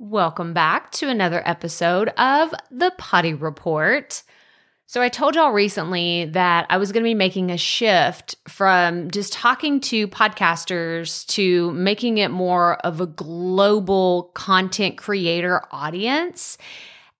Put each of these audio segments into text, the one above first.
Welcome back to another episode of the Potty Report. So, I told y'all recently that I was going to be making a shift from just talking to podcasters to making it more of a global content creator audience.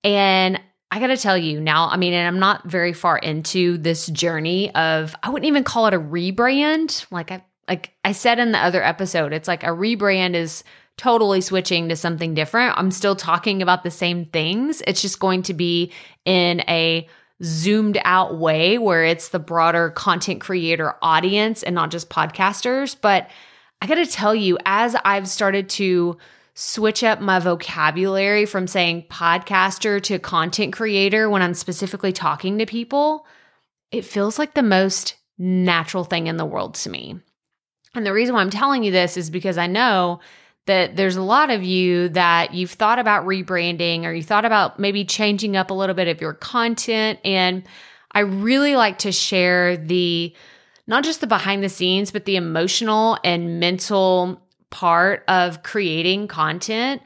And I got to tell you now, I mean, and I'm not very far into this journey of, I wouldn't even call it a rebrand. Like I, like I said in the other episode, it's like a rebrand is totally switching to something different. I'm still talking about the same things. It's just going to be in a zoomed out way where it's the broader content creator audience and not just podcasters. But I got to tell you, as I've started to switch up my vocabulary from saying podcaster to content creator when I'm specifically talking to people, it feels like the most natural thing in the world to me. And the reason why I'm telling you this is because I know that there's a lot of you that you've thought about rebranding or you thought about maybe changing up a little bit of your content. And I really like to share the not just the behind the scenes, but the emotional and mental part of creating content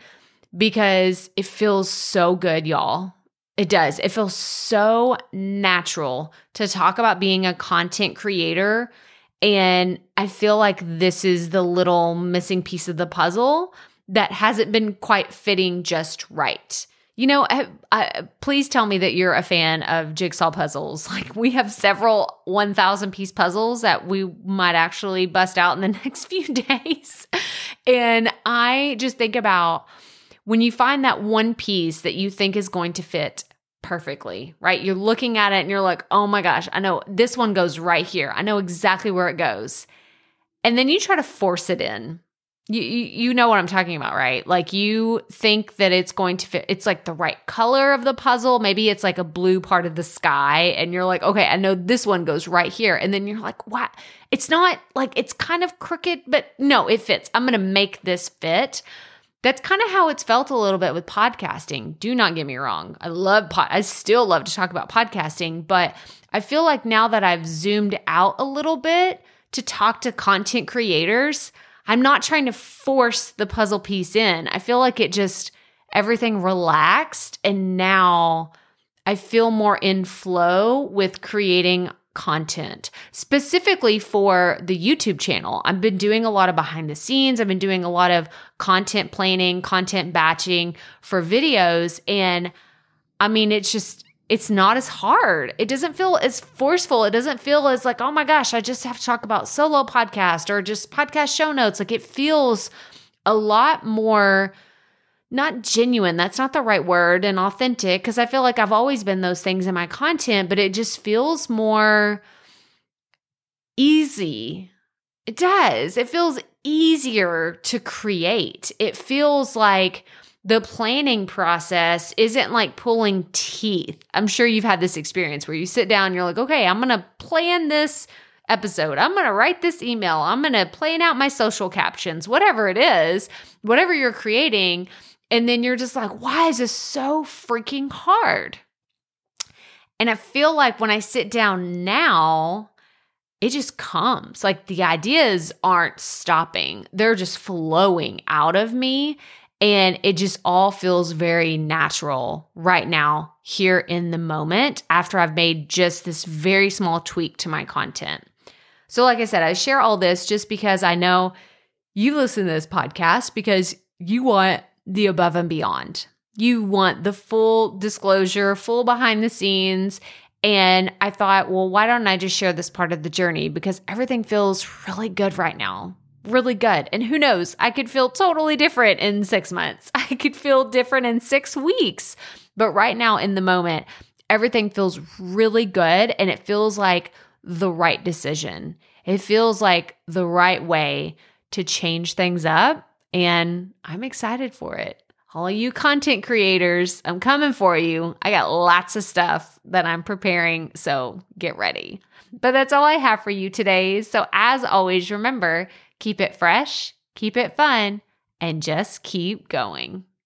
because it feels so good, y'all. It does. It feels so natural to talk about being a content creator and I feel like this is the little missing piece of the puzzle that hasn't been quite fitting just right. You know, I, I, please tell me that you're a fan of jigsaw puzzles. Like, we have several 1,000 piece puzzles that we might actually bust out in the next few days. And I just think about when you find that one piece that you think is going to fit perfectly, right? You're looking at it and you're like, oh my gosh, I know this one goes right here. I know exactly where it goes. And then you try to force it in. You, you, you know what I'm talking about, right? Like you think that it's going to fit. It's like the right color of the puzzle. Maybe it's like a blue part of the sky, and you're like, okay, I know this one goes right here. And then you're like, what? It's not like it's kind of crooked, but no, it fits. I'm going to make this fit that's kind of how it's felt a little bit with podcasting. Do not get me wrong. I love pod I still love to talk about podcasting, but I feel like now that I've zoomed out a little bit to talk to content creators, I'm not trying to force the puzzle piece in. I feel like it just everything relaxed and now I feel more in flow with creating content specifically for the YouTube channel. I've been doing a lot of behind the scenes, I've been doing a lot of content planning, content batching for videos. And I mean, it's just, it's not as hard. It doesn't feel as forceful. It doesn't feel as like, oh my gosh, I just have to talk about solo podcast or just podcast show notes. Like it feels a lot more not genuine, that's not the right word, and authentic, because I feel like I've always been those things in my content, but it just feels more easy. It does. It feels easier to create. It feels like the planning process isn't like pulling teeth. I'm sure you've had this experience where you sit down, you're like, okay, I'm going to plan this episode. I'm going to write this email. I'm going to plan out my social captions, whatever it is, whatever you're creating and then you're just like, why is this so freaking hard? And I feel like when I sit down now, it just comes. Like the ideas aren't stopping, they're just flowing out of me. And it just all feels very natural right now, here in the moment, after I've made just this very small tweak to my content. So, like I said, I share all this just because I know you listen to this podcast because you want the above and beyond. You want the full disclosure, full behind the scenes. And I thought, well, why don't I just share this part of the journey? Because everything feels really good right now. Really good. And who knows, I could feel totally different in six months. I could feel different in six weeks. But right now, in the moment, everything feels really good and it feels like the right decision. It feels like the right way to change things up and I'm excited for it. All you content creators, I'm coming for you. I got lots of stuff that I'm preparing, so get ready. But that's all I have for you today. So, as always, remember keep it fresh, keep it fun, and just keep going.